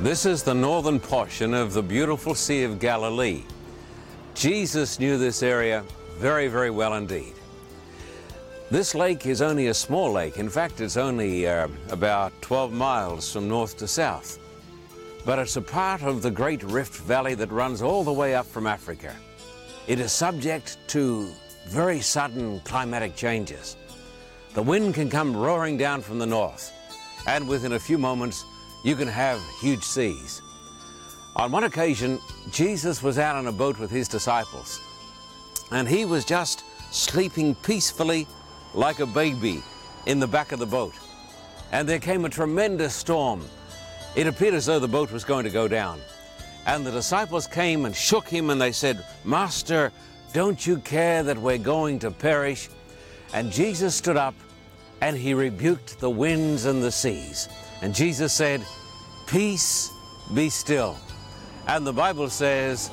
This is the northern portion of the beautiful Sea of Galilee. Jesus knew this area very, very well indeed. This lake is only a small lake. In fact, it's only uh, about 12 miles from north to south. But it's a part of the great Rift Valley that runs all the way up from Africa. It is subject to very sudden climatic changes. The wind can come roaring down from the north, and within a few moments, you can have huge seas. On one occasion, Jesus was out on a boat with his disciples, and he was just sleeping peacefully like a baby in the back of the boat. And there came a tremendous storm. It appeared as though the boat was going to go down. And the disciples came and shook him, and they said, Master, don't you care that we're going to perish? And Jesus stood up and he rebuked the winds and the seas. And Jesus said, Peace, be still. And the Bible says,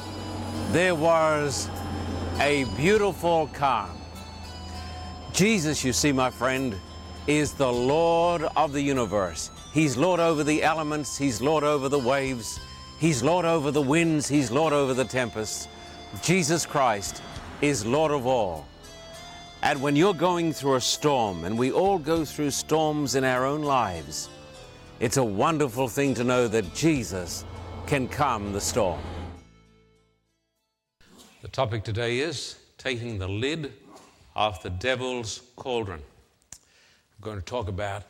There was a beautiful calm. Jesus, you see, my friend, is the Lord of the universe. He's Lord over the elements, He's Lord over the waves, He's Lord over the winds, He's Lord over the tempests. Jesus Christ is Lord of all. And when you're going through a storm, and we all go through storms in our own lives, it's a wonderful thing to know that Jesus can calm the storm. The topic today is taking the lid off the devil's cauldron. I'm going to talk about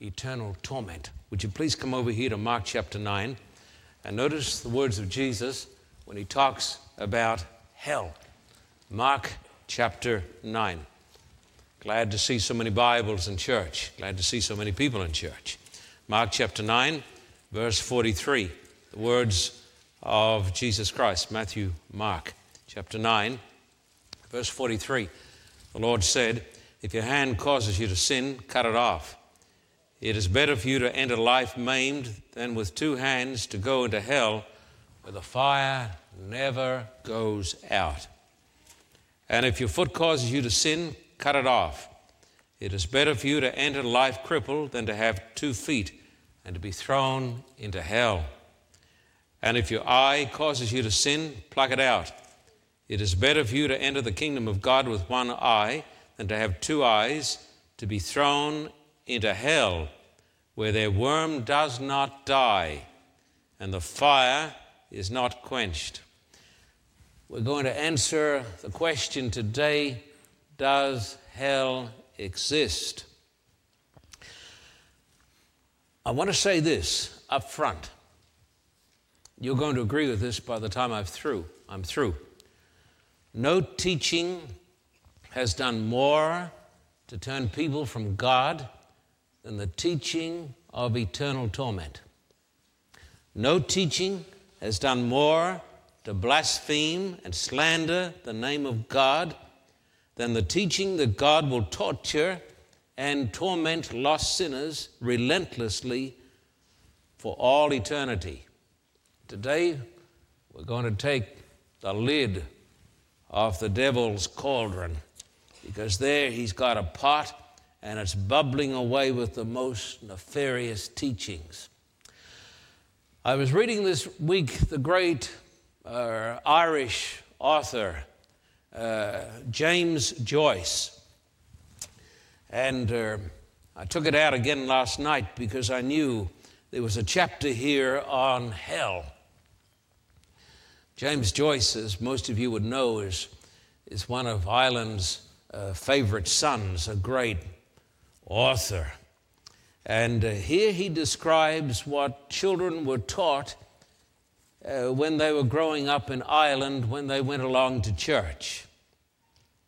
eternal torment. Would you please come over here to Mark chapter 9 and notice the words of Jesus when he talks about hell. Mark chapter 9. Glad to see so many Bibles in church. Glad to see so many people in church. Mark chapter 9, verse 43. The words of Jesus Christ. Matthew, Mark chapter 9, verse 43. The Lord said, If your hand causes you to sin, cut it off. It is better for you to enter life maimed than with two hands to go into hell where the fire never goes out. And if your foot causes you to sin, cut it off. It is better for you to enter life crippled than to have two feet and to be thrown into hell. And if your eye causes you to sin, pluck it out. It is better for you to enter the kingdom of God with one eye than to have two eyes, to be thrown into hell, where their worm does not die and the fire is not quenched. We're going to answer the question today Does hell exist? I want to say this up front. You're going to agree with this by the time I'm through. I'm through. No teaching has done more to turn people from God than the teaching of eternal torment. No teaching has done more to blaspheme and slander the name of God than the teaching that God will torture and torment lost sinners relentlessly for all eternity. Today, we're going to take the lid off the devil's cauldron because there he's got a pot and it's bubbling away with the most nefarious teachings. I was reading this week the great uh, Irish author uh, James Joyce, and uh, I took it out again last night because I knew there was a chapter here on hell. James Joyce, as most of you would know, is, is one of Ireland's uh, favorite sons, a great author. And uh, here he describes what children were taught uh, when they were growing up in Ireland when they went along to church.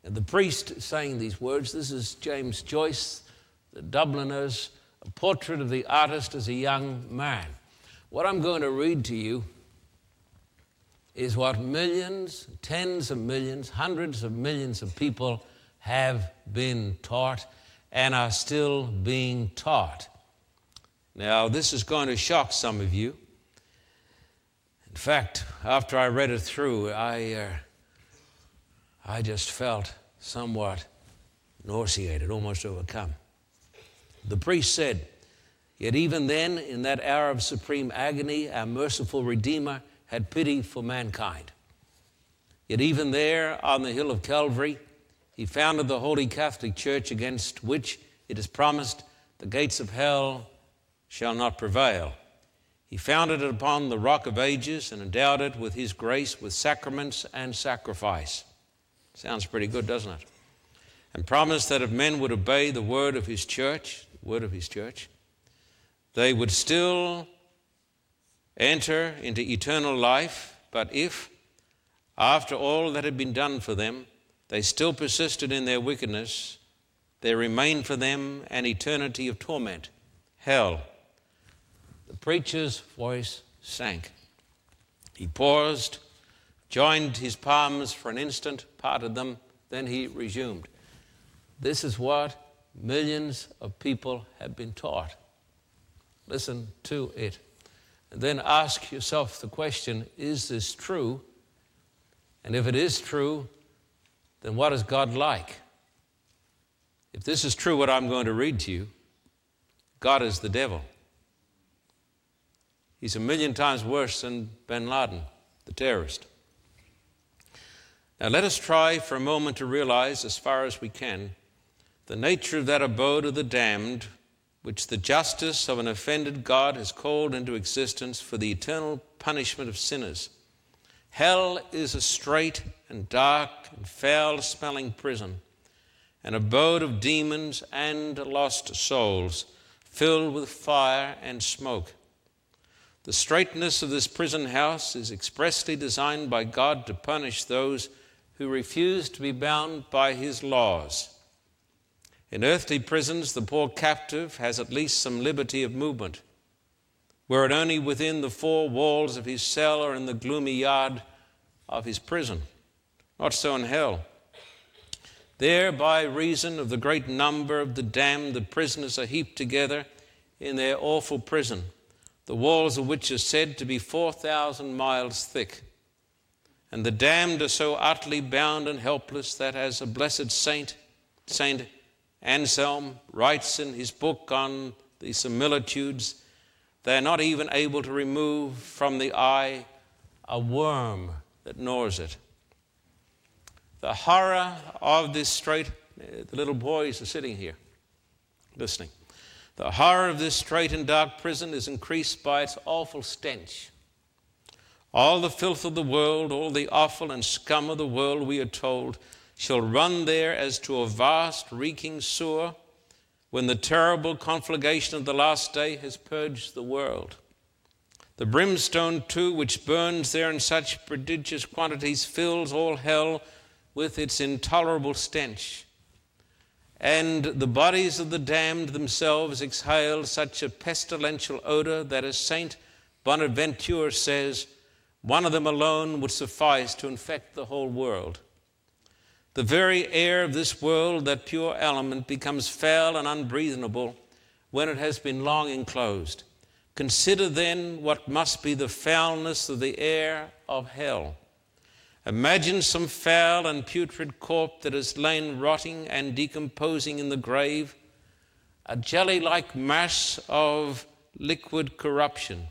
And the priest saying these words, this is James Joyce, the Dubliners, a portrait of the artist as a young man. What I'm going to read to you is what millions, tens of millions, hundreds of millions of people have been taught and are still being taught. Now, this is going to shock some of you. In fact, after I read it through, I, uh, I just felt somewhat nauseated, almost overcome. The priest said, Yet, even then, in that hour of supreme agony, our merciful Redeemer had pity for mankind. Yet, even there on the hill of Calvary, he founded the Holy Catholic Church against which it is promised the gates of hell shall not prevail. He founded it upon the rock of ages and endowed it with his grace, with sacraments and sacrifice. Sounds pretty good, doesn't it? And promised that if men would obey the word of his church, word of his church, they would still enter into eternal life, but if, after all that had been done for them, they still persisted in their wickedness, there remained for them an eternity of torment, hell. The preacher's voice sank. He paused, joined his palms for an instant, parted them, then he resumed. This is what millions of people have been taught. Listen to it. And then ask yourself the question is this true? And if it is true, then what is God like? If this is true, what I'm going to read to you, God is the devil. He's a million times worse than bin Laden, the terrorist. Now, let us try for a moment to realize, as far as we can, the nature of that abode of the damned which the justice of an offended God has called into existence for the eternal punishment of sinners. Hell is a strait and dark and foul smelling prison, an abode of demons and lost souls, filled with fire and smoke. The straitness of this prison house is expressly designed by God to punish those who refuse to be bound by his laws. In earthly prisons, the poor captive has at least some liberty of movement. Were it only within the four walls of his cell or in the gloomy yard of his prison. Not so in hell. There, by reason of the great number of the damned, the prisoners are heaped together in their awful prison, the walls of which are said to be 4,000 miles thick. And the damned are so utterly bound and helpless that, as a blessed saint, Saint Anselm writes in his book on the similitudes, they are not even able to remove from the eye a worm that gnaws it. The horror of this strait, the little boys are sitting here listening. The horror of this strait and dark prison is increased by its awful stench. All the filth of the world, all the offal and scum of the world, we are told, shall run there as to a vast reeking sewer when the terrible conflagration of the last day has purged the world. The brimstone, too, which burns there in such prodigious quantities, fills all hell with its intolerable stench. And the bodies of the damned themselves exhale such a pestilential odor that, as Saint Bonaventure says, one of them alone would suffice to infect the whole world. The very air of this world, that pure element, becomes foul and unbreathable when it has been long enclosed. Consider then what must be the foulness of the air of hell. Imagine some foul and putrid corpse that has lain rotting and decomposing in the grave, a jelly like mass of liquid corruption.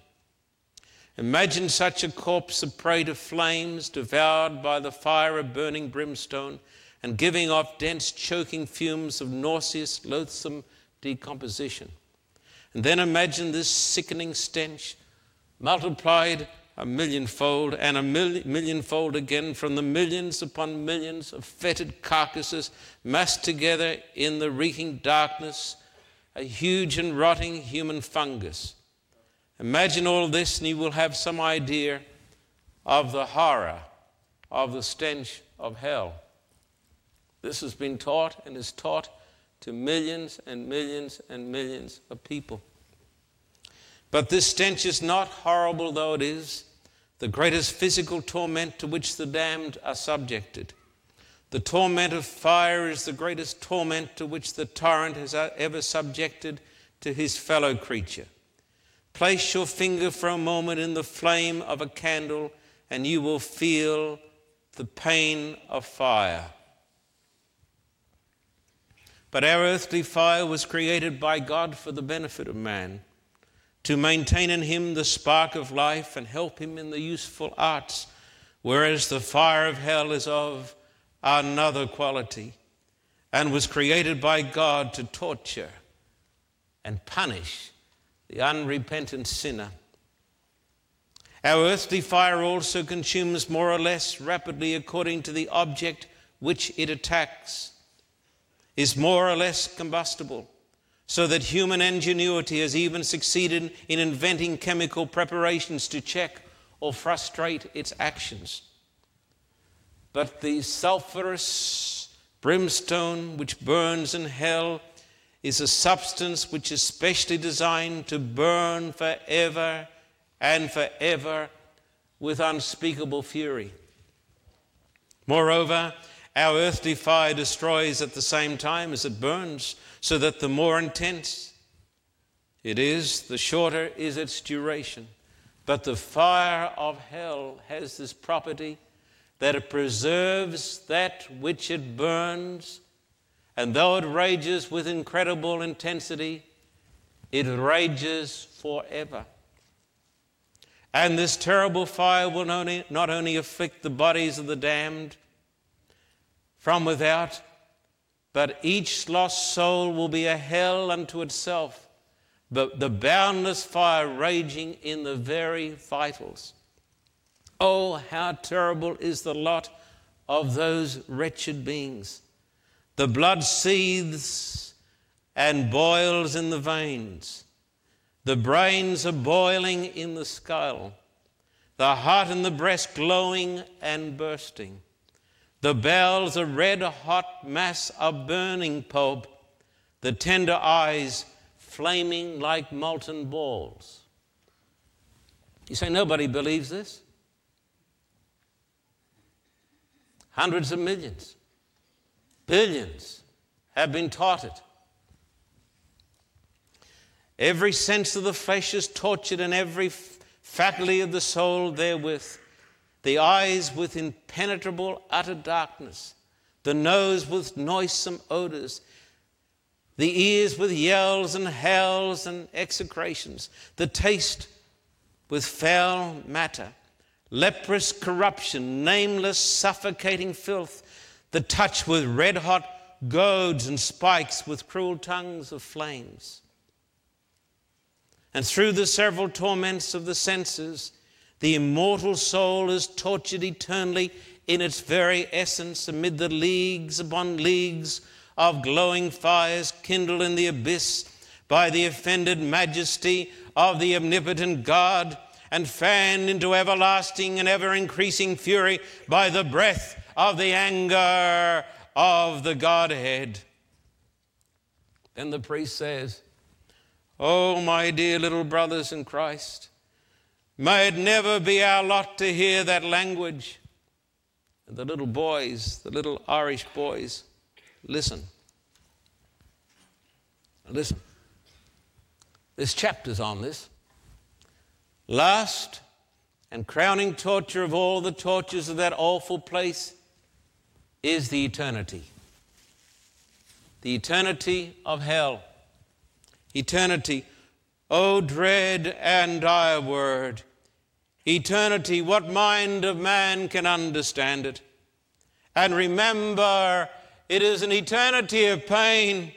Imagine such a corpse a prey to flames, devoured by the fire of burning brimstone, and giving off dense, choking fumes of nauseous, loathsome decomposition. And then imagine this sickening stench multiplied a millionfold and a mil- millionfold again from the millions upon millions of fetid carcasses massed together in the reeking darkness, a huge and rotting human fungus. Imagine all this, and you will have some idea of the horror of the stench of hell. This has been taught and is taught to millions and millions and millions of people. But this stench is not horrible though it is, the greatest physical torment to which the damned are subjected. The torment of fire is the greatest torment to which the tyrant has ever subjected to his fellow creature. Place your finger for a moment in the flame of a candle, and you will feel the pain of fire. But our earthly fire was created by God for the benefit of man. to maintain in him the spark of life and help him in the useful arts, whereas the fire of hell is of another quality and was created by God to torture and punish the unrepentant sinner. Our earthly fire also consumes more or less rapidly according to the object which it attacks, is more or less combustible, so that human ingenuity has even succeeded in inventing chemical preparations to check or frustrate its actions. But the sulphurous brimstone which burns in hell is a substance which is specially designed to burn forever and forever with unspeakable fury. Moreover, our earthly fire destroys at the same time as it burns, so that the more intense it is, the shorter is its duration. But the fire of hell has this property that it preserves that which it burns, and though it rages with incredible intensity, it rages forever. And this terrible fire will not only, not only afflict the bodies of the damned from without, but each lost soul will be a hell unto itself, but the boundless fire raging in the very vitals. Oh, how terrible is the lot of those wretched beings. The blood seethes and boils in the veins. The brains are boiling in the skull. The heart and the breast glowing and bursting. The bowels a red hot mass of burning pulp. The tender eyes flaming like molten balls. You say nobody believes this? Hundreds of millions, billions have been it. Every sense of the flesh is tortured, and every faculty of the soul therewith. The eyes with impenetrable utter darkness, the nose with noisome odors, the ears with yells and howls and execrations, the taste with foul matter leprous corruption, nameless, suffocating filth, the touch with red hot goads and spikes with cruel tongues of flames. And through the several torments of the senses, the immortal soul is tortured eternally in its very essence amid the leagues upon leagues of glowing fires kindled in the abyss by the offended majesty of the omnipotent God and fanned into everlasting and ever increasing fury by the breath of the anger of the Godhead. Then the priest says, Oh, my dear little brothers in Christ, may it never be our lot to hear that language. And the little boys, the little Irish boys, listen. Listen. This chapter's on this. Last and crowning torture of all the tortures of that awful place is the eternity. The eternity of hell. Eternity. Oh, dread and dire word. Eternity, what mind of man can understand it? And remember, it is an eternity of pain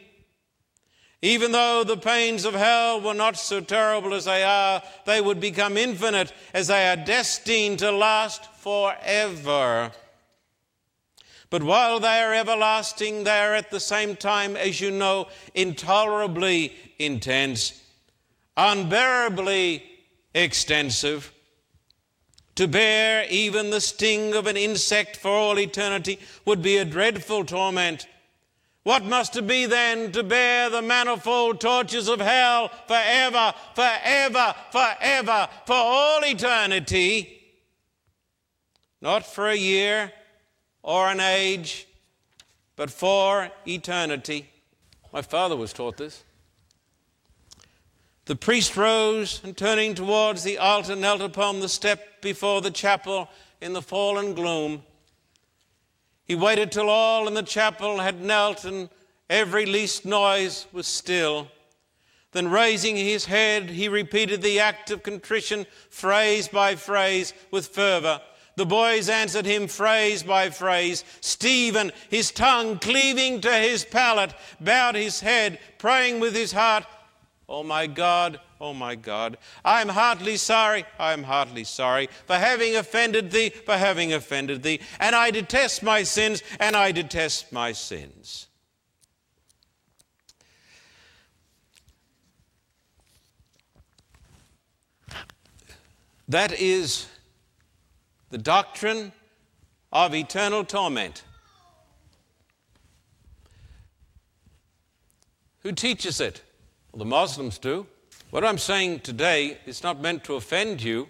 even though the pains of hell were not so terrible as they are, they would become infinite as they are destined to last forever. But while they are everlasting, they are at the same time, as you know, intolerably intense, unbearably extensive. To bear even the sting of an insect for all eternity would be a dreadful torment. What must it be then to bear the manifold tortures of hell forever, forever, forever, for all eternity? Not for a year or an age, but for eternity. My father was taught this. The priest rose and turning towards the altar knelt upon the step before the chapel in the fallen gloom. He waited till all in the chapel had knelt and every least noise was still. Then, raising his head, he repeated the act of contrition, phrase by phrase, with fervor. The boys answered him phrase by phrase. Stephen, his tongue cleaving to his palate, bowed his head, praying with his heart, Oh my God, oh my God, I am heartily sorry, I am heartily sorry for having offended thee, for having offended thee, and I detest my sins, and I detest my sins. That is the doctrine of eternal torment. Who teaches it? Well, the Muslims do. What I'm saying today is not meant to offend you.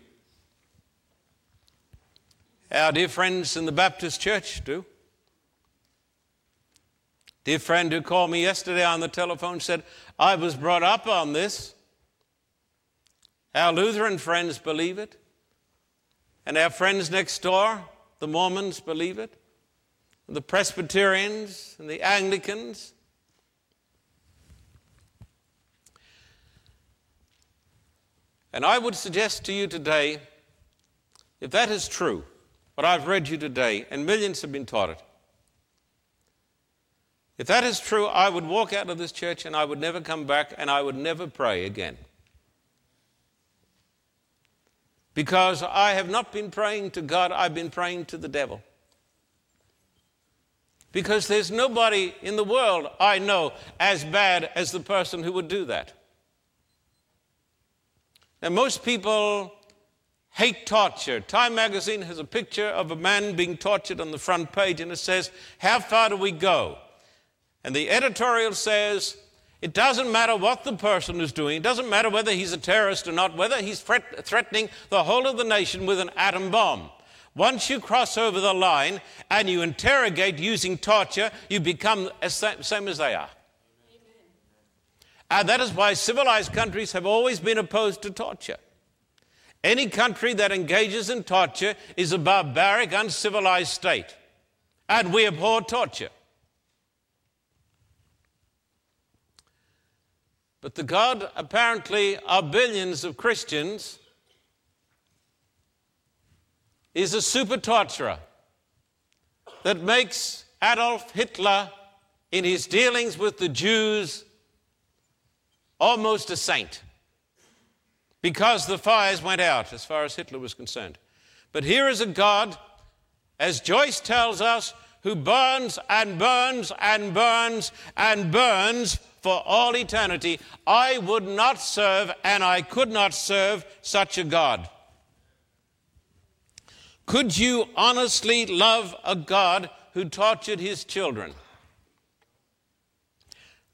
Our dear friends in the Baptist church do. Dear friend who called me yesterday on the telephone said, I was brought up on this. Our Lutheran friends believe it. And our friends next door, the Mormons, believe it. The Presbyterians and the Anglicans. And I would suggest to you today, if that is true, what I've read you today, and millions have been taught it, if that is true, I would walk out of this church and I would never come back and I would never pray again. Because I have not been praying to God, I've been praying to the devil. Because there's nobody in the world I know as bad as the person who would do that. Now, most people hate torture. Time magazine has a picture of a man being tortured on the front page, and it says, How far do we go? And the editorial says, it doesn't matter what the person is doing. It doesn't matter whether he's a terrorist or not, whether he's threat- threatening the whole of the nation with an atom bomb. Once you cross over the line and you interrogate using torture, you become the same as they are. And that is why civilized countries have always been opposed to torture. Any country that engages in torture is a barbaric, uncivilized state. And we abhor torture. But the God, apparently, of billions of Christians is a super torturer that makes Adolf Hitler, in his dealings with the Jews, almost a saint because the fires went out as far as Hitler was concerned. But here is a God, as Joyce tells us, who burns and burns and burns and burns for all eternity. I would not serve and I could not serve such a God. Could you honestly love a God who tortured his children?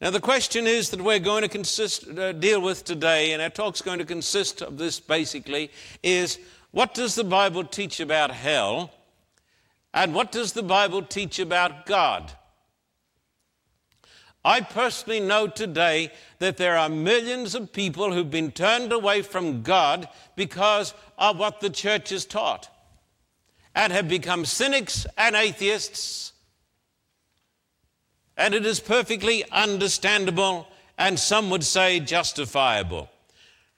Now, the question is that we're going to consist, uh, deal with today, and our talk's going to consist of this basically is what does the Bible teach about hell? And what does the Bible teach about God? I personally know today that there are millions of people who've been turned away from God because of what the church has taught and have become cynics and atheists. And it is perfectly understandable and some would say justifiable.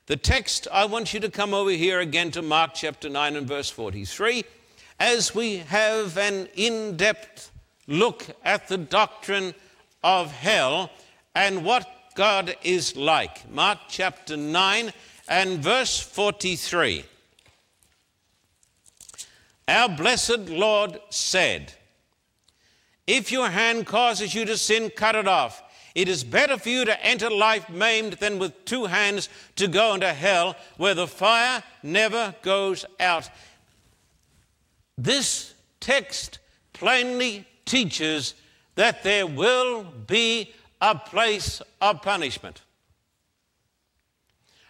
The text, I want you to come over here again to Mark chapter 9 and verse 43 as we have an in depth look at the doctrine of hell and what God is like. Mark chapter 9 and verse 43. Our blessed Lord said, If your hand causes you to sin, cut it off. It is better for you to enter life maimed than with two hands to go into hell where the fire never goes out. This text plainly teaches that there will be a place of punishment.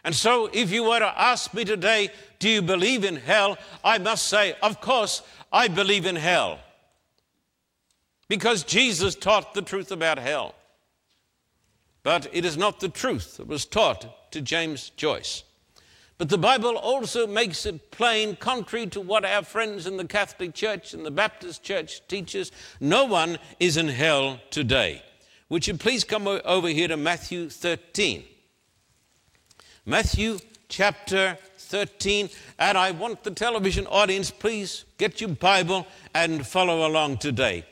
And so, if you were to ask me today, do you believe in hell? I must say, of course, I believe in hell. Because Jesus taught the truth about hell. But it is not the truth that was taught to James Joyce. But the Bible also makes it plain, contrary to what our friends in the Catholic Church and the Baptist Church teaches, no one is in hell today. Would you please come over here to Matthew 13? Matthew chapter 13. And I want the television audience, please get your Bible and follow along today.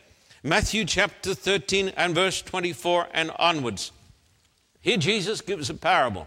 Matthew chapter 13 and verse 24 and onwards. Here Jesus gives a parable.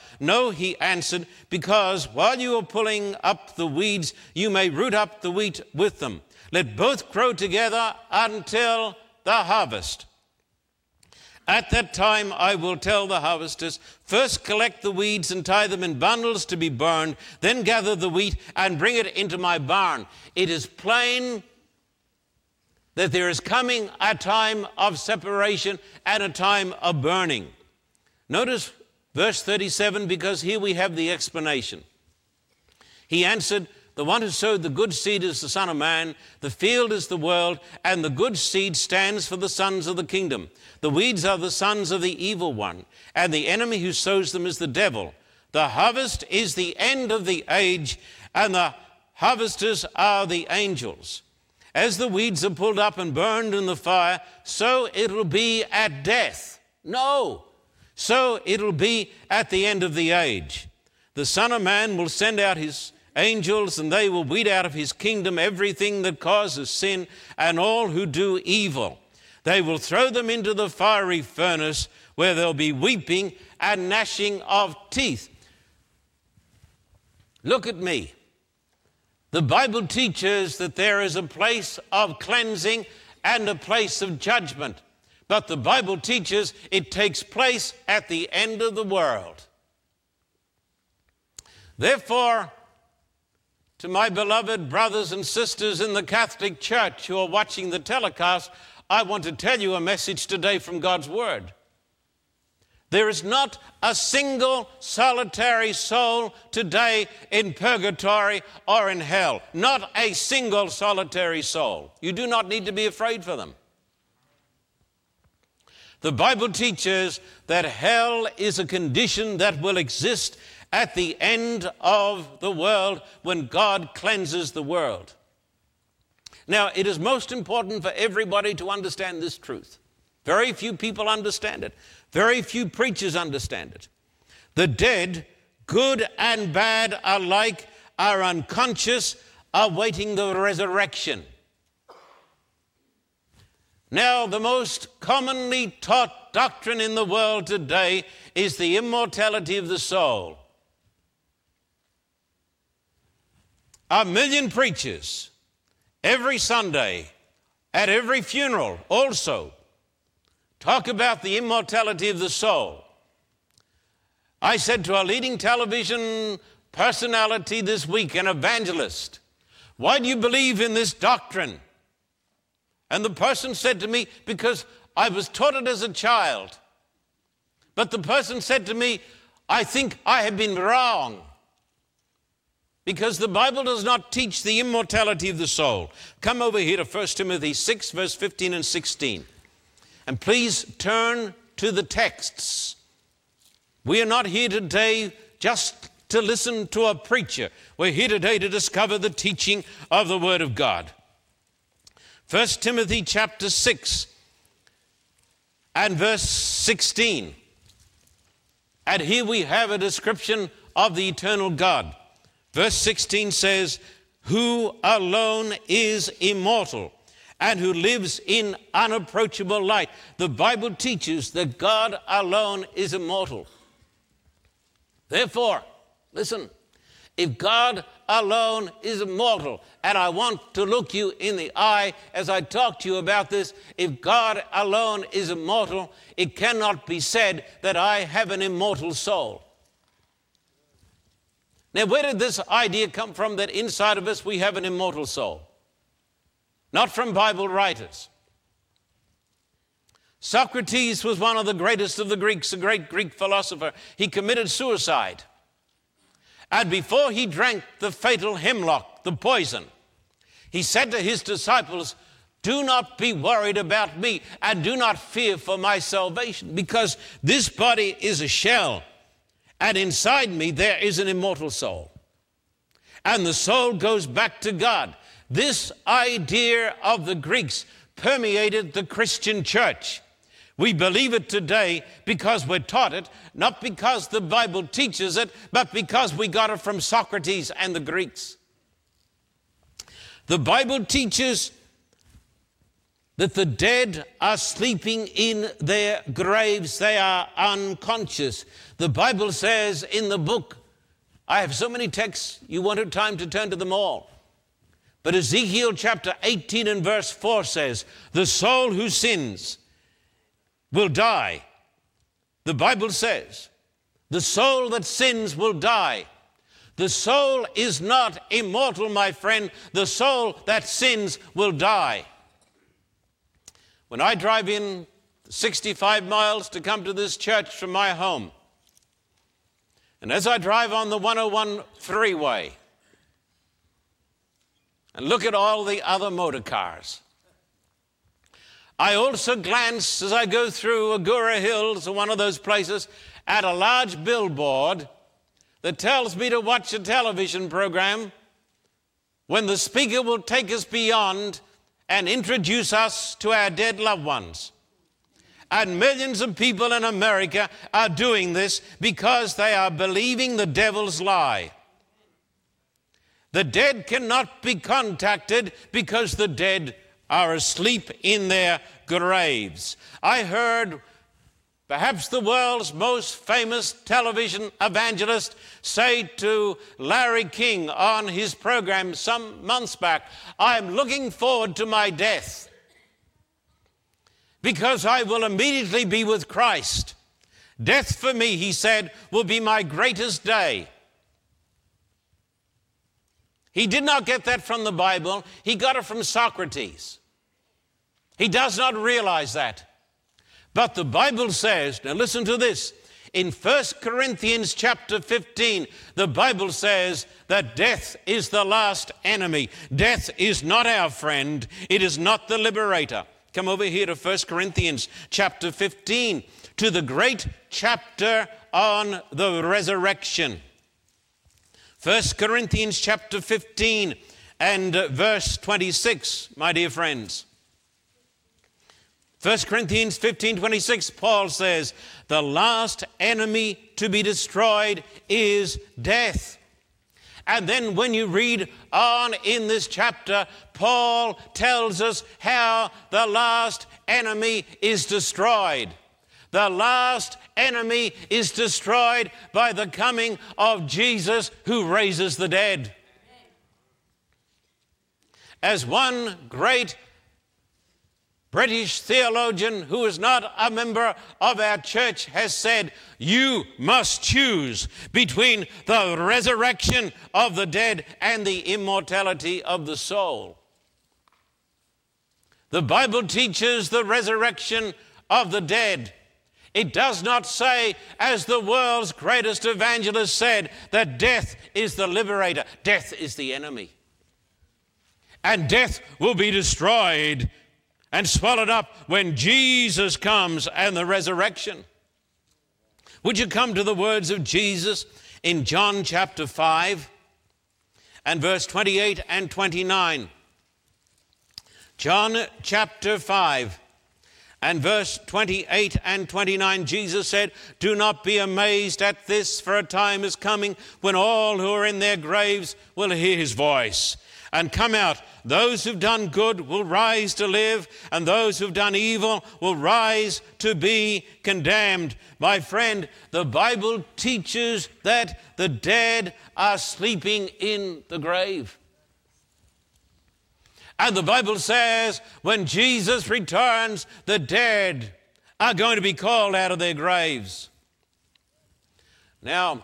No, he answered, because while you are pulling up the weeds, you may root up the wheat with them. Let both grow together until the harvest. At that time, I will tell the harvesters first collect the weeds and tie them in bundles to be burned, then gather the wheat and bring it into my barn. It is plain that there is coming a time of separation and a time of burning. Notice verse 37 because here we have the explanation. He answered, The one who sowed the good seed is the Son of Man, the field is the world, and the good seed stands for the sons of the kingdom. The weeds are the sons of the evil one, and the enemy who sows them is the devil. The harvest is the end of the age, and the harvesters are the angels. As the weeds are pulled up and burned in the fire, so it'll be at death. No, so it'll be at the end of the age. The Son of Man will send out his angels, and they will weed out of his kingdom everything that causes sin and all who do evil. They will throw them into the fiery furnace where there'll be weeping and gnashing of teeth. Look at me. The Bible teaches that there is a place of cleansing and a place of judgment. But the Bible teaches it takes place at the end of the world. Therefore, to my beloved brothers and sisters in the Catholic Church who are watching the telecast, I want to tell you a message today from God's Word. There is not a single solitary soul today in purgatory or in hell. Not a single solitary soul. You do not need to be afraid for them. The Bible teaches that hell is a condition that will exist at the end of the world when God cleanses the world. Now, it is most important for everybody to understand this truth. Very few people understand it. Very few preachers understand it. The dead, good and bad alike, are unconscious, awaiting the resurrection. Now, the most commonly taught doctrine in the world today is the immortality of the soul. A million preachers every Sunday at every funeral also talk about the immortality of the soul. I said to a leading television personality this week, an evangelist, why do you believe in this doctrine? And the person said to me, because I was taught it as a child. But the person said to me, I think I have been wrong. Because the Bible does not teach the immortality of the soul. Come over here to 1 Timothy 6, verse 15 and 16. And please turn to the texts. We are not here today just to listen to a preacher. We're here today to discover the teaching of the Word of God. 1 Timothy chapter 6 and verse 16. And here we have a description of the eternal God. Verse 16 says, Who alone is immortal and who lives in unapproachable light. The Bible teaches that God alone is immortal. Therefore, listen, if God alone is immortal, and I want to look you in the eye as I talk to you about this, if God alone is immortal, it cannot be said that I have an immortal soul. Now, where did this idea come from that inside of us we have an immortal soul? not from Bible writers. Socrates was one of the greatest of the Greeks, a great Greek philosopher. He committed suicide. And before he drank the fatal hemlock, the poison, he said to his disciples, Do not be worried about me and do not fear for my salvation, because this body is a shell, and inside me there is an immortal soul. And the soul goes back to God. This idea of the Greeks permeated the Christian church. We believe it today because we're taught it, not because the Bible teaches it, but because we got it from Socrates and the Greeks. The Bible teaches that the dead are sleeping in their graves, they are unconscious. The Bible says in the book, I have so many texts, you wanted time to turn to them all. But Ezekiel chapter 18 and verse 4 says, The soul who sins will die. The Bible says, The soul that sins will die. The soul is not immortal, my friend. The soul that sins will die. When I drive in 65 miles to come to this church from my home, and as I drive on the 101 freeway and look at all the other motor cars, I also glance as I go through Agoura Hills or one of those places at a large billboard that tells me to watch a television program when the speaker will take us beyond and introduce us to our dead loved ones. And millions of people in America are doing this because they are believing the devil's lie. The dead cannot be contacted because the dead are asleep in their graves. I heard perhaps the world's most famous television evangelist, say to Larry King on his program some months back, I'm looking forward to my death because I will immediately be with Christ. Death for me, he said, will be my greatest day. He did not get that from the Bible, he got it from Socrates. He does not realize that. But the Bible says, now listen to this. In 1 Corinthians chapter 15, the Bible says that death is the last enemy. Death is not our friend, it is not the liberator. Come over here to 1 Corinthians chapter 15, to the great chapter on the resurrection. 1 Corinthians chapter 15 and verse 26, my dear friends. 1 Corinthians 15 26, Paul says, The last enemy to be destroyed is death. And then when you read on in this chapter, Paul tells us how the last enemy is destroyed. The last enemy is destroyed by the coming of Jesus who raises the dead. As one great British theologian who is not a member of our church has said, You must choose between the resurrection of the dead and the immortality of the soul. The Bible teaches the resurrection of the dead. It does not say, as the world's greatest evangelist said, that death is the liberator, death is the enemy. And death will be destroyed and swallowed up when Jesus comes and the resurrection. Would you come to the words of Jesus in John chapter 5 and verse 28 and 29? John chapter 5 and verse 28 and 29, Jesus said, Do not be amazed at this, for a time is coming when all who are in their graves will hear his voice and come out. Those who've done good will rise to live, and those who've done evil will rise to be condemned. My friend, the Bible teaches that the dead are sleeping in the grave. And the Bible says when Jesus returns, the dead are going to be called out of their graves. Now,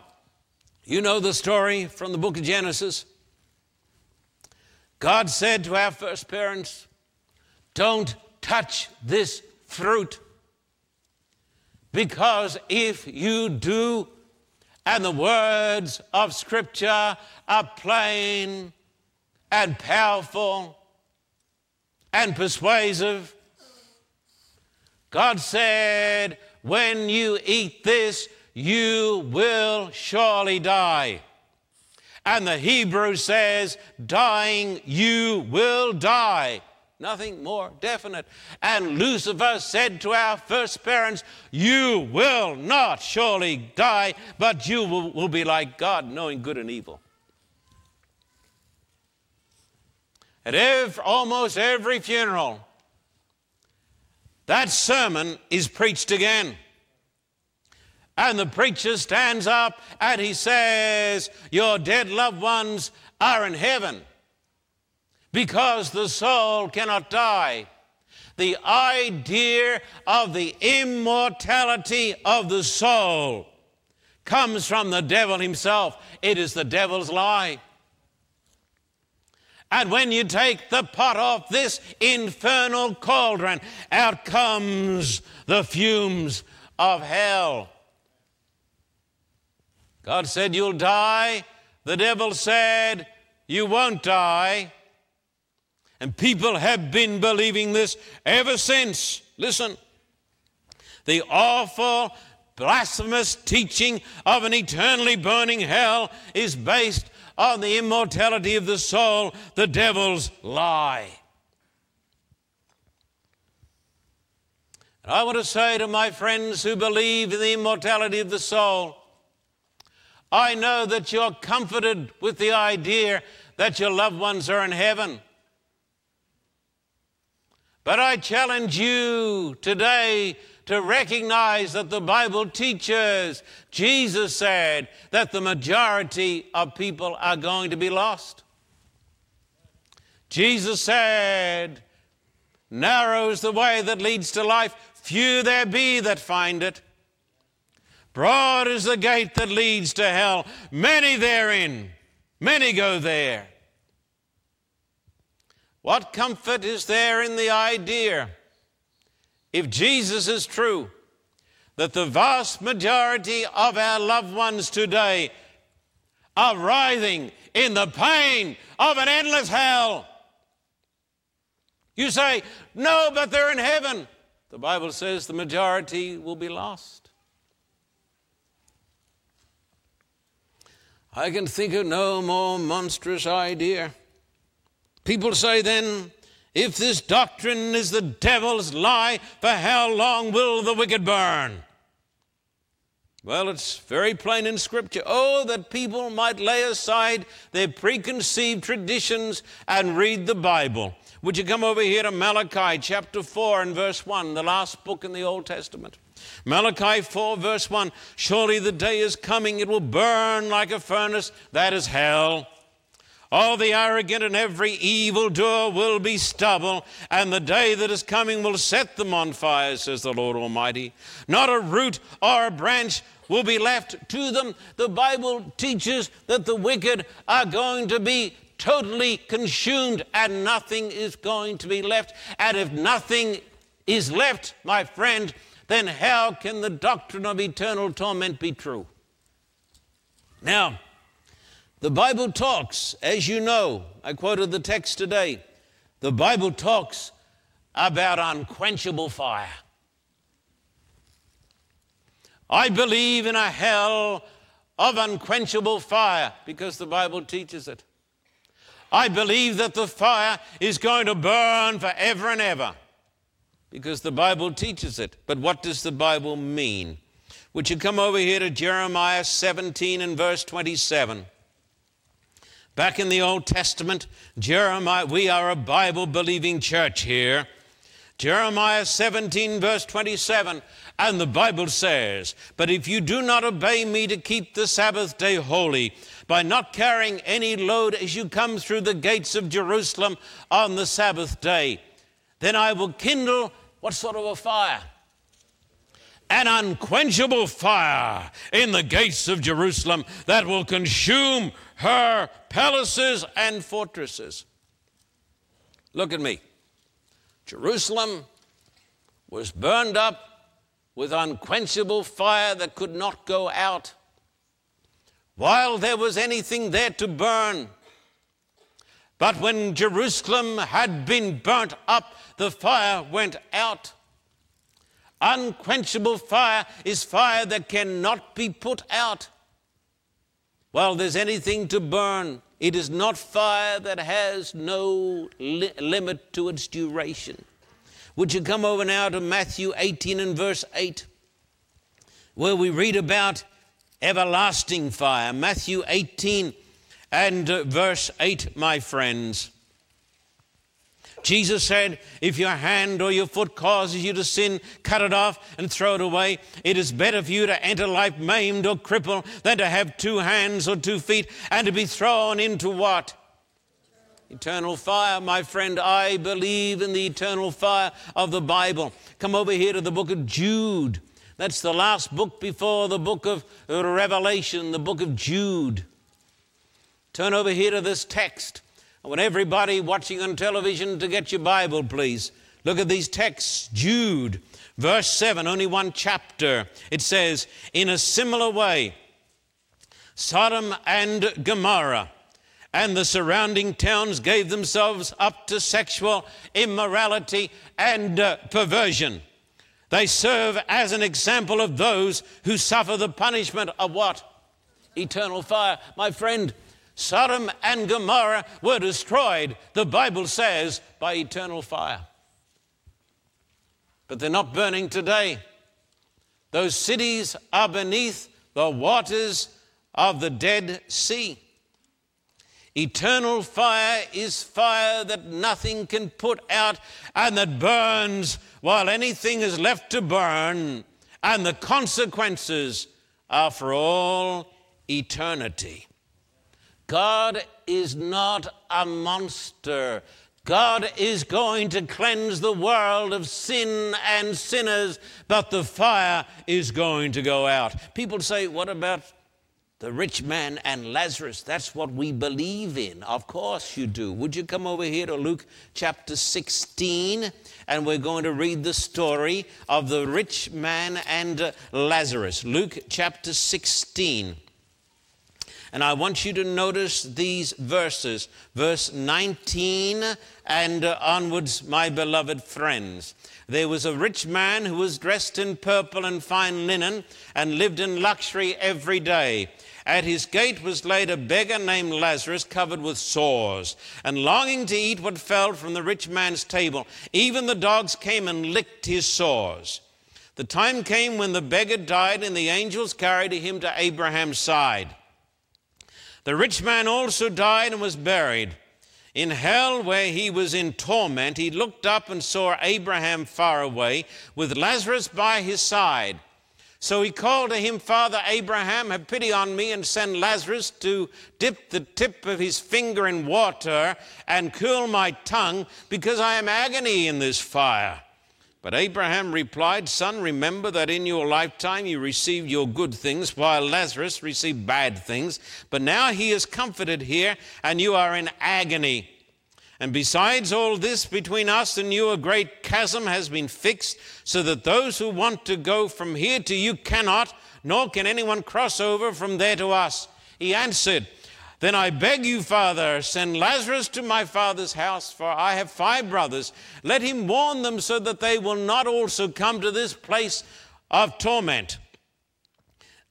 you know the story from the book of Genesis. God said to our first parents, Don't touch this fruit, because if you do, And the words of Scripture are plain and powerful and persuasive. God said, When you eat this, you will surely die. And the Hebrew says, Dying, you will die. Nothing more definite. And Lucifer said to our first parents, You will not surely die, but you will, will be like God, knowing good and evil. At every, almost every funeral, that sermon is preached again. And the preacher stands up and he says, Your dead loved ones are in heaven because the soul cannot die. The idea of the immortality of the soul comes from the devil himself. It is the devil's lie. And when you take the pot off this infernal cauldron, out comes the fumes of hell. God said, You'll die. The devil said, You won't die. And people have been believing this ever since. Listen, the awful, blasphemous teaching of an eternally burning hell is based on the immortality of the soul, the devil's lie. And I want to say to my friends who believe in the immortality of the soul, I know that you're comforted with the idea that your loved ones are in heaven. But I challenge you today to recognize that the Bible teaches, Jesus said, that the majority of people are going to be lost. Jesus said, Narrow is the way that leads to life, few there be that find it. Broad is the gate that leads to hell, many therein, many go there. What comfort is there in the idea, if Jesus is true, that the vast majority of our loved ones today are writhing in the pain of an endless hell? You say, no, but they're in heaven. The Bible says the majority will be lost. I can think of no more monstrous idea People say then, if this doctrine is the devil's lie, for how long will the wicked burn? Well, it's very plain in Scripture. Oh, that people might lay aside their preconceived traditions and read the Bible. Would you come over here to Malachi chapter 4 and verse 1, the last book in the Old Testament? Malachi 4, verse 1 Surely the day is coming, it will burn like a furnace, that is hell. All the arrogant and every evildoer will be stubble, and the day that is coming will set them on fire, says the Lord Almighty. Not a root or a branch will be left to them. The Bible teaches that the wicked are going to be totally consumed and nothing is going to be left. And if nothing is left, my friend, then how can the doctrine of eternal torment be true? Now, the Bible talks, as you know, I quoted the text today, the Bible talks about unquenchable fire. I believe in a hell of unquenchable fire because the Bible teaches it. I believe that the fire is going to burn forever and ever because the Bible teaches it. But what does the Bible mean? Would you come over here to Jeremiah 17 and verse 27? Back in the Old Testament, Jeremiah, we are a Bible believing church here. Jeremiah 17, verse 27, and the Bible says, But if you do not obey me to keep the Sabbath day holy, by not carrying any load as you come through the gates of Jerusalem on the Sabbath day, then I will kindle what sort of a fire? An unquenchable fire in the gates of Jerusalem that will consume her palaces and fortresses. Look at me. Jerusalem was burned up with unquenchable fire that could not go out. While there was anything there to burn. But when Jerusalem had been burnt up, the fire went out. Unquenchable fire is fire that cannot be put out. While there's anything to burn, it is not fire that has no li- limit to its duration. Would you come over now to Matthew 18 and verse 8, where we read about everlasting fire. Matthew 18 and verse 8, my friends. Jesus said, If your hand or your foot causes you to sin, cut it off and throw it away. It is better for you to enter life maimed or crippled than to have two hands or two feet and to be thrown into what? Eternal fire, my friend. I believe in the eternal fire of the Bible. Come over here to the book of Jude. That's the last book before the book of Revelation, the book of Jude. Turn over here to this text. I want everybody watching on television to get your Bible, please. Look at these texts. Jude, verse 7, only one chapter. It says, In a similar way, Sodom and Gomorrah and the surrounding towns gave themselves up to sexual immorality and uh, perversion. They serve as an example of those who suffer the punishment of what? Eternal fire. My friend, Sodom and Gomorrah were destroyed, the Bible says, by eternal fire. But they're not burning today. Those cities are beneath the waters of the Dead Sea. Eternal fire is fire that nothing can put out and that burns while anything is left to burn, and the consequences are for all eternity. God is not a monster. God is going to cleanse the world of sin and sinners, but the fire is going to go out. People say, What about the rich man and Lazarus? That's what we believe in. Of course you do. Would you come over here to Luke chapter 16? And we're going to read the story of the rich man and uh, Lazarus. Luke chapter 16. And I want you to notice these verses, verse 19 and uh, onwards, my beloved friends. There was a rich man who was dressed in purple and fine linen and lived in luxury every day. At his gate was laid a beggar named Lazarus, covered with sores, and longing to eat what fell from the rich man's table. Even the dogs came and licked his sores. The time came when the beggar died, and the angels carried him to Abraham's side. The rich man also died and was buried. In hell, where he was in torment, he looked up and saw Abraham far away, with Lazarus by his side. So he called to him, Father Abraham, have pity on me and send Lazarus to dip the tip of his finger in water and cool my tongue, because I am agony in this fire. But Abraham replied, Son, remember that in your lifetime you received your good things, while Lazarus received bad things. But now he is comforted here, and you are in agony. And besides all this, between us and you, a great chasm has been fixed, so that those who want to go from here to you cannot, nor can anyone cross over from there to us. He answered, then I beg you, Father, send Lazarus to my father's house, for I have five brothers. Let him warn them so that they will not also come to this place of torment.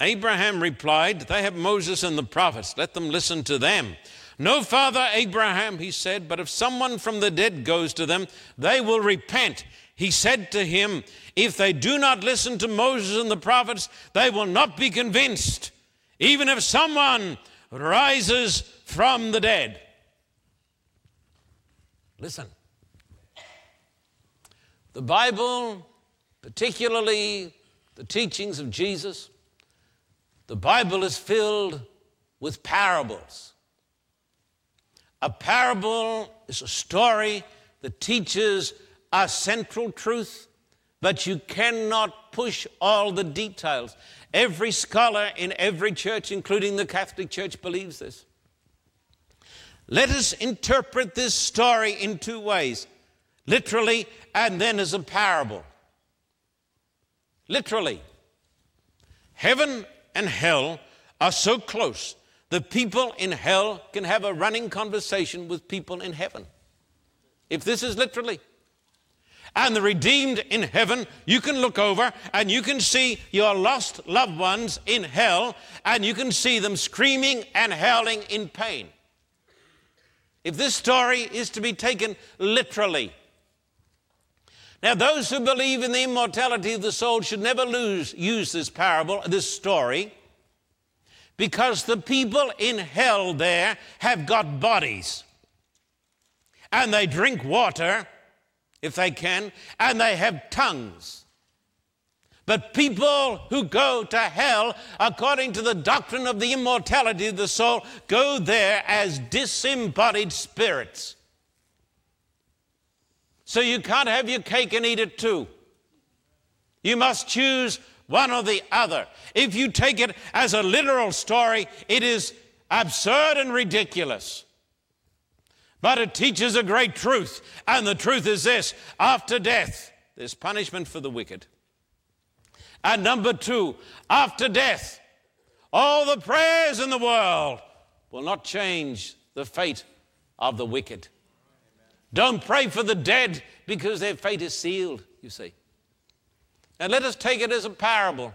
Abraham replied, They have Moses and the prophets. Let them listen to them. No, Father Abraham, he said, but if someone from the dead goes to them, they will repent. He said to him, If they do not listen to Moses and the prophets, they will not be convinced. Even if someone rises from the dead. Listen. The Bible, particularly the teachings of Jesus, the Bible is filled with parables. A parable is a story that teaches a central truth, but you cannot push all the details. Every scholar in every church, including the Catholic Church, believes this. Let us interpret this story in two ways literally and then as a parable. Literally, heaven and hell are so close that people in hell can have a running conversation with people in heaven. If this is literally. And the redeemed in heaven, you can look over and you can see your lost loved ones in hell, and you can see them screaming and howling in pain. If this story is to be taken literally, now, those who believe in the immortality of the soul should never lose, use this parable, this story, because the people in hell there have got bodies. And they drink water, if they can, and they have tongues. But people who go to hell, according to the doctrine of the immortality of the soul, go there as disembodied spirits. So you can't have your cake and eat it too. You must choose one or the other. If you take it as a literal story, it is absurd and ridiculous. But it teaches a great truth, and the truth is this after death, there's punishment for the wicked. And number two, after death, all the prayers in the world will not change the fate of the wicked. Don't pray for the dead because their fate is sealed, you see. And let us take it as a parable.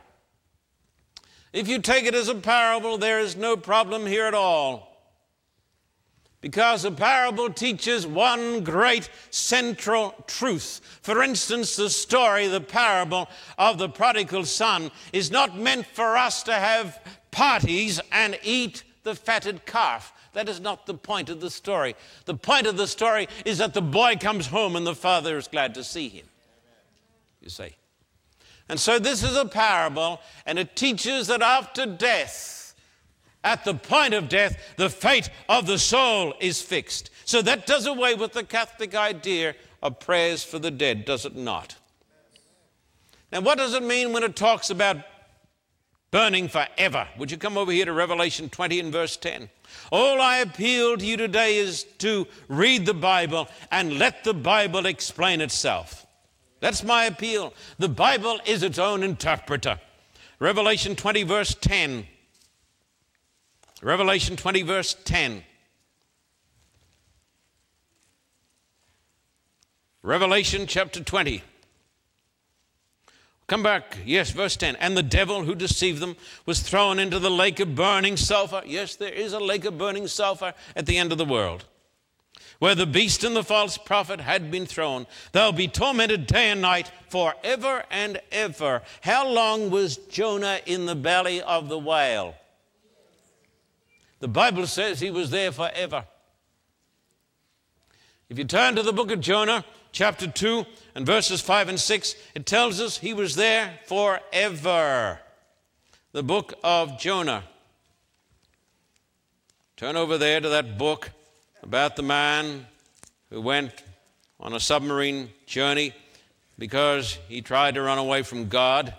If you take it as a parable, there is no problem here at all. Because a parable teaches one great central truth. For instance, the story, the parable of the prodigal son, is not meant for us to have parties and eat the fatted calf. That is not the point of the story. The point of the story is that the boy comes home and the father is glad to see him. You see. And so this is a parable, and it teaches that after death, at the point of death, the fate of the soul is fixed. So that does away with the Catholic idea of prayers for the dead, does it not? Now, what does it mean when it talks about burning forever? Would you come over here to Revelation 20 and verse 10? All I appeal to you today is to read the Bible and let the Bible explain itself. That's my appeal. The Bible is its own interpreter. Revelation 20, verse 10. Revelation 20, verse 10. Revelation chapter 20. Come back. Yes, verse 10. And the devil who deceived them was thrown into the lake of burning sulfur. Yes, there is a lake of burning sulfur at the end of the world. Where the beast and the false prophet had been thrown. They'll be tormented day and night forever and ever. How long was Jonah in the belly of the whale? The Bible says he was there forever. If you turn to the book of Jonah, chapter 2 and verses 5 and 6, it tells us he was there forever. The book of Jonah. Turn over there to that book about the man who went on a submarine journey because he tried to run away from God.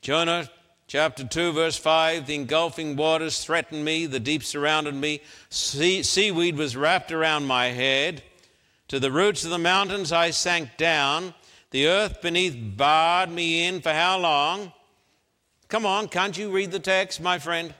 Jonah chapter 2, verse 5 The engulfing waters threatened me, the deep surrounded me, sea- seaweed was wrapped around my head. To the roots of the mountains I sank down. The earth beneath barred me in for how long? Come on, can't you read the text, my friend?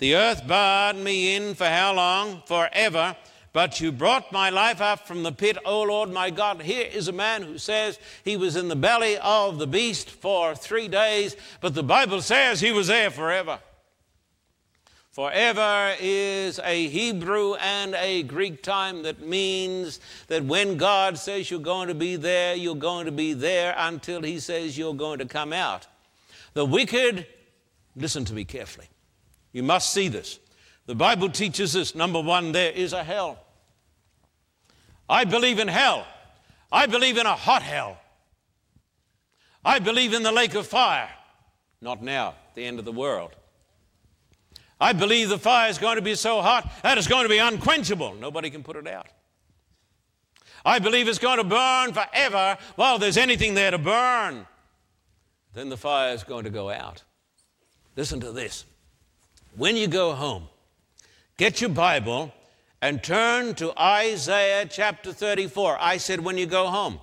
The earth barred me in for how long? Forever. But you brought my life up from the pit, O Lord my God. Here is a man who says he was in the belly of the beast for three days, but the Bible says he was there forever. Forever is a Hebrew and a Greek time that means that when God says you're going to be there, you're going to be there until He says you're going to come out. The wicked, listen to me carefully. You must see this. The Bible teaches us number one, there is a hell. I believe in hell. I believe in a hot hell. I believe in the lake of fire. Not now, the end of the world. I believe the fire is going to be so hot that it's going to be unquenchable. Nobody can put it out. I believe it's going to burn forever while there's anything there to burn. Then the fire is going to go out. Listen to this. When you go home, get your Bible and turn to Isaiah chapter 34. I said, when you go home.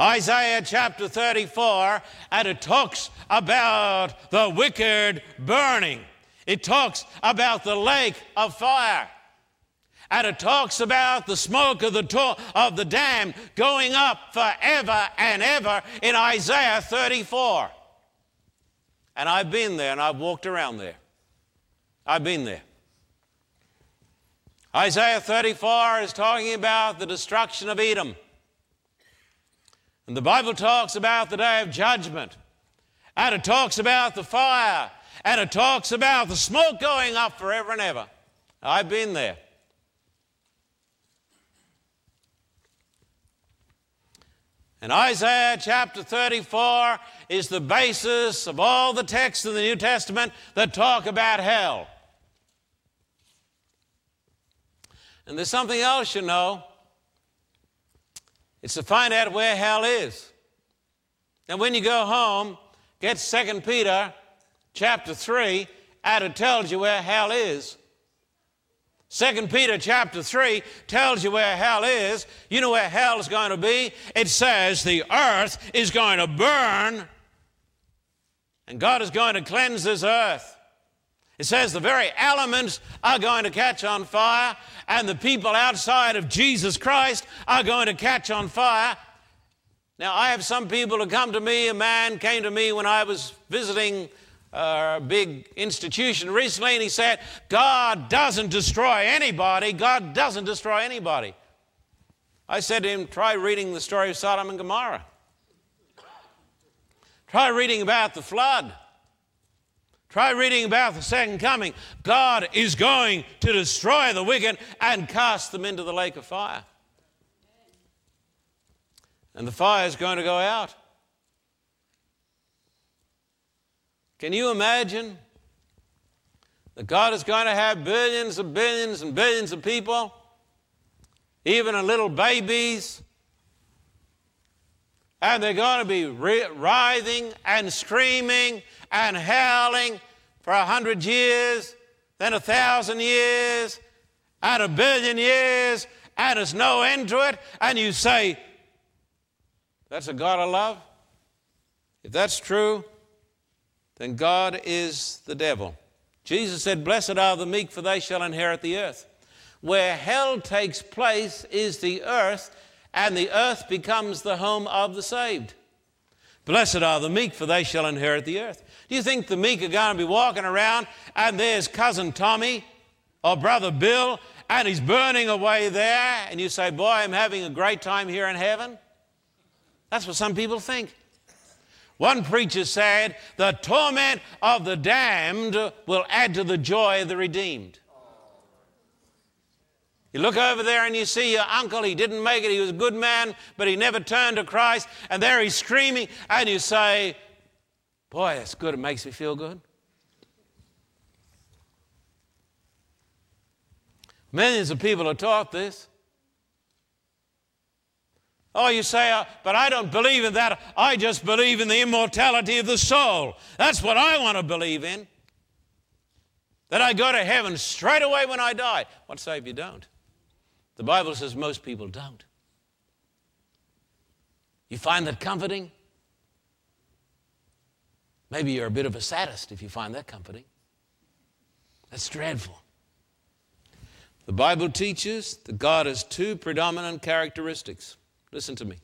Isaiah chapter 34, and it talks about the wicked burning. It talks about the lake of fire. And it talks about the smoke of the, to- of the dam going up forever and ever in Isaiah 34. And I've been there and I've walked around there. I've been there. Isaiah 34 is talking about the destruction of Edom. And the Bible talks about the day of judgment. And it talks about the fire. And it talks about the smoke going up forever and ever. I've been there. And Isaiah chapter 34 is the basis of all the texts in the New Testament that talk about hell. And there's something else you know. It's to find out where hell is. And when you go home, get 2 Peter chapter 3, and it tells you where hell is. 2 Peter chapter 3 tells you where hell is. You know where hell is going to be? It says the earth is going to burn and God is going to cleanse this earth. It says the very elements are going to catch on fire and the people outside of Jesus Christ are going to catch on fire. Now, I have some people who come to me. A man came to me when I was visiting a big institution recently, and he said, God doesn't destroy anybody. God doesn't destroy anybody. I said to him, try reading the story of Sodom and Gomorrah. Try reading about the flood. Try reading about the second coming. God is going to destroy the wicked and cast them into the lake of fire. And the fire is going to go out. Can you imagine that God is going to have billions and billions and billions of people, even little babies, and they're going to be writhing and screaming and howling for a hundred years, then a thousand years, and a billion years, and there's no end to it, and you say, That's a God of love? If that's true, then God is the devil. Jesus said, Blessed are the meek, for they shall inherit the earth. Where hell takes place is the earth, and the earth becomes the home of the saved. Blessed are the meek, for they shall inherit the earth. Do you think the meek are going to be walking around and there's cousin Tommy or brother Bill and he's burning away there, and you say, Boy, I'm having a great time here in heaven? That's what some people think. One preacher said, The torment of the damned will add to the joy of the redeemed. You look over there and you see your uncle, he didn't make it, he was a good man, but he never turned to Christ, and there he's screaming, and you say, Boy, that's good, it makes me feel good. Millions of people are taught this. Oh, you say, uh, but I don't believe in that. I just believe in the immortality of the soul. That's what I want to believe in. That I go to heaven straight away when I die. What say if you don't? The Bible says most people don't. You find that comforting? Maybe you're a bit of a sadist if you find that comforting. That's dreadful. The Bible teaches that God has two predominant characteristics Listen to me.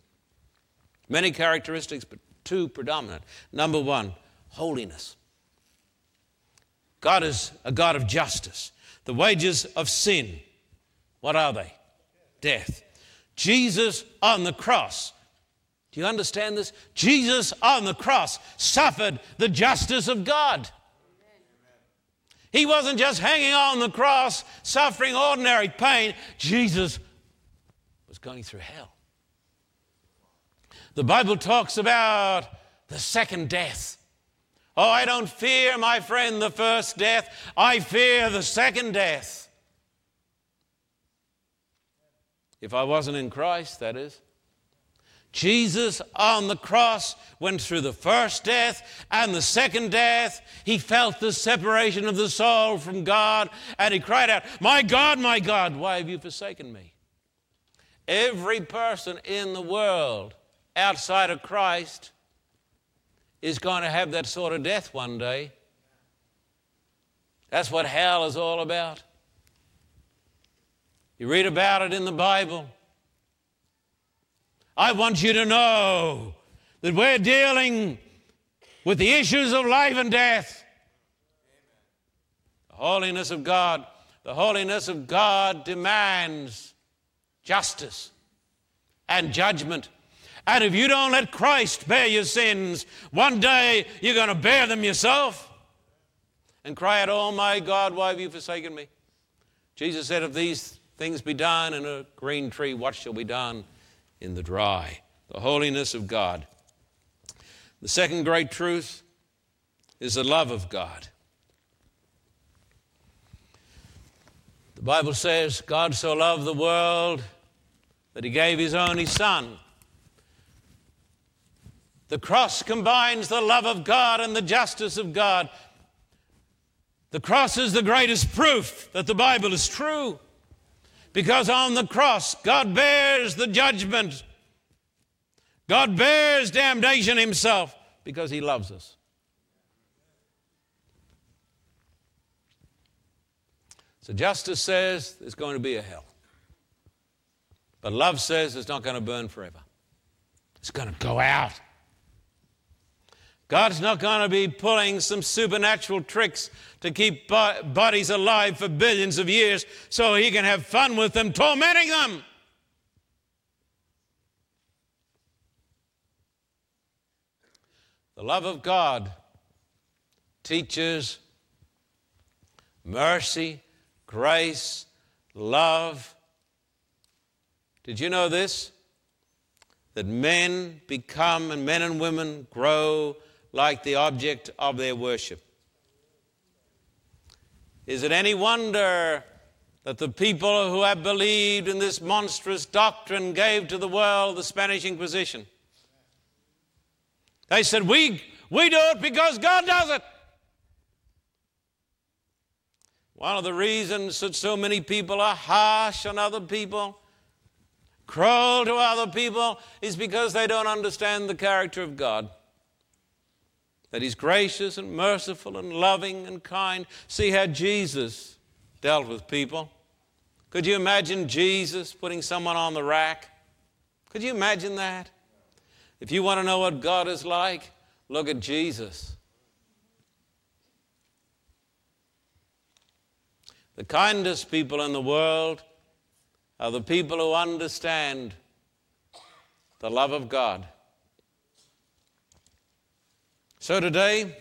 Many characteristics, but two predominant. Number one, holiness. God is a God of justice. The wages of sin, what are they? Death. Jesus on the cross. Do you understand this? Jesus on the cross suffered the justice of God. He wasn't just hanging on the cross, suffering ordinary pain. Jesus was going through hell. The Bible talks about the second death. Oh, I don't fear, my friend, the first death. I fear the second death. If I wasn't in Christ, that is. Jesus on the cross went through the first death and the second death. He felt the separation of the soul from God and he cried out, My God, my God, why have you forsaken me? Every person in the world outside of Christ is going to have that sort of death one day. That's what hell is all about. You read about it in the Bible. I want you to know that we're dealing with the issues of life and death. The holiness of God. The holiness of God demands justice and judgment. And if you don't let Christ bear your sins, one day you're going to bear them yourself and cry out, Oh my God, why have you forsaken me? Jesus said, If these things be done in a green tree, what shall be done in the dry? The holiness of God. The second great truth is the love of God. The Bible says, God so loved the world that he gave his only Son. The cross combines the love of God and the justice of God. The cross is the greatest proof that the Bible is true. Because on the cross, God bears the judgment. God bears damnation himself because he loves us. So justice says there's going to be a hell. But love says it's not going to burn forever. It's going to go out. God's not going to be pulling some supernatural tricks to keep bodies alive for billions of years so he can have fun with them, tormenting them. The love of God teaches mercy, grace, love. Did you know this? That men become and men and women grow like the object of their worship. Is it any wonder that the people who have believed in this monstrous doctrine gave to the world the Spanish Inquisition? They said, We, we do it because God does it. One of the reasons that so many people are harsh on other people, cruel to other people, is because they don't understand the character of God that He's gracious and merciful and loving and kind. See how Jesus dealt with people. Could you imagine Jesus putting someone on the rack? Could you imagine that? If you want to know what God is like, look at Jesus. The kindest people in the world are the people who understand the love of God. So today,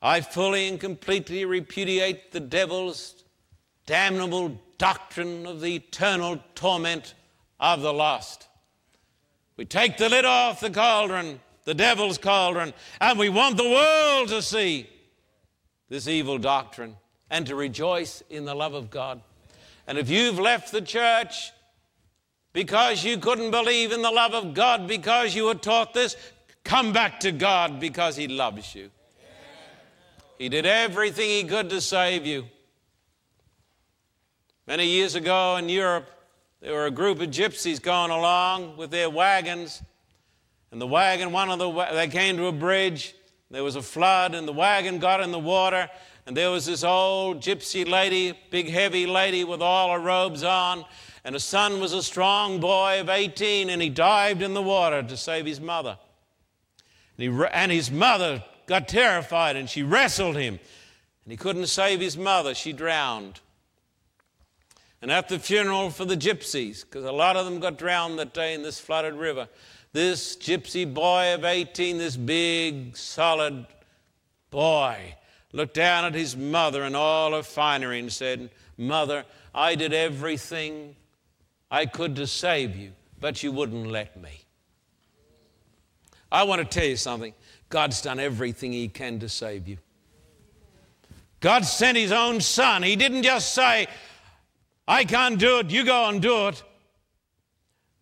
I fully and completely repudiate the devil's damnable doctrine of the eternal torment of the lost. We take the lid off the cauldron, the devil's cauldron, and we want the world to see this evil doctrine and to rejoice in the love of God. And if you've left the church because you couldn't believe in the love of God because you were taught this, Come back to God because He loves you. He did everything He could to save you. Many years ago in Europe, there were a group of gypsies going along with their wagons. And the wagon, one of the, they came to a bridge. There was a flood, and the wagon got in the water. And there was this old gypsy lady, big heavy lady with all her robes on. And her son was a strong boy of 18, and he dived in the water to save his mother. And, he, and his mother got terrified and she wrestled him. And he couldn't save his mother, she drowned. And at the funeral for the gypsies, because a lot of them got drowned that day in this flooded river, this gypsy boy of 18, this big, solid boy, looked down at his mother and all her finery and said, Mother, I did everything I could to save you, but you wouldn't let me. I want to tell you something. God's done everything He can to save you. God sent His own Son. He didn't just say, I can't do it, you go and do it.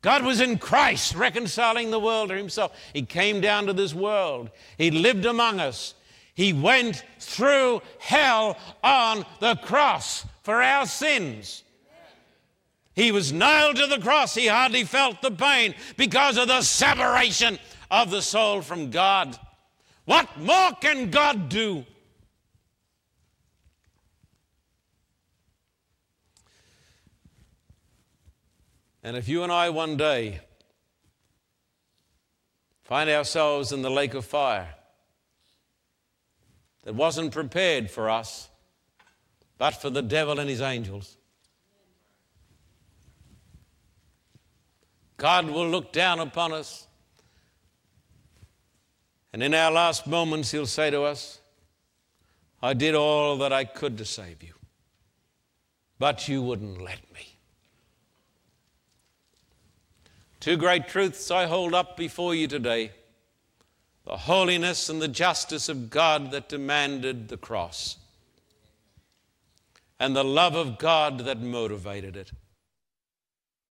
God was in Christ reconciling the world to Himself. He came down to this world, He lived among us. He went through hell on the cross for our sins. He was nailed to the cross. He hardly felt the pain because of the separation of the soul from God. What more can God do? And if you and I one day find ourselves in the lake of fire that wasn't prepared for us, but for the devil and his angels, God will look down upon us. And in our last moments, He'll say to us, I did all that I could to save you, but you wouldn't let me. Two great truths I hold up before you today the holiness and the justice of God that demanded the cross, and the love of God that motivated it.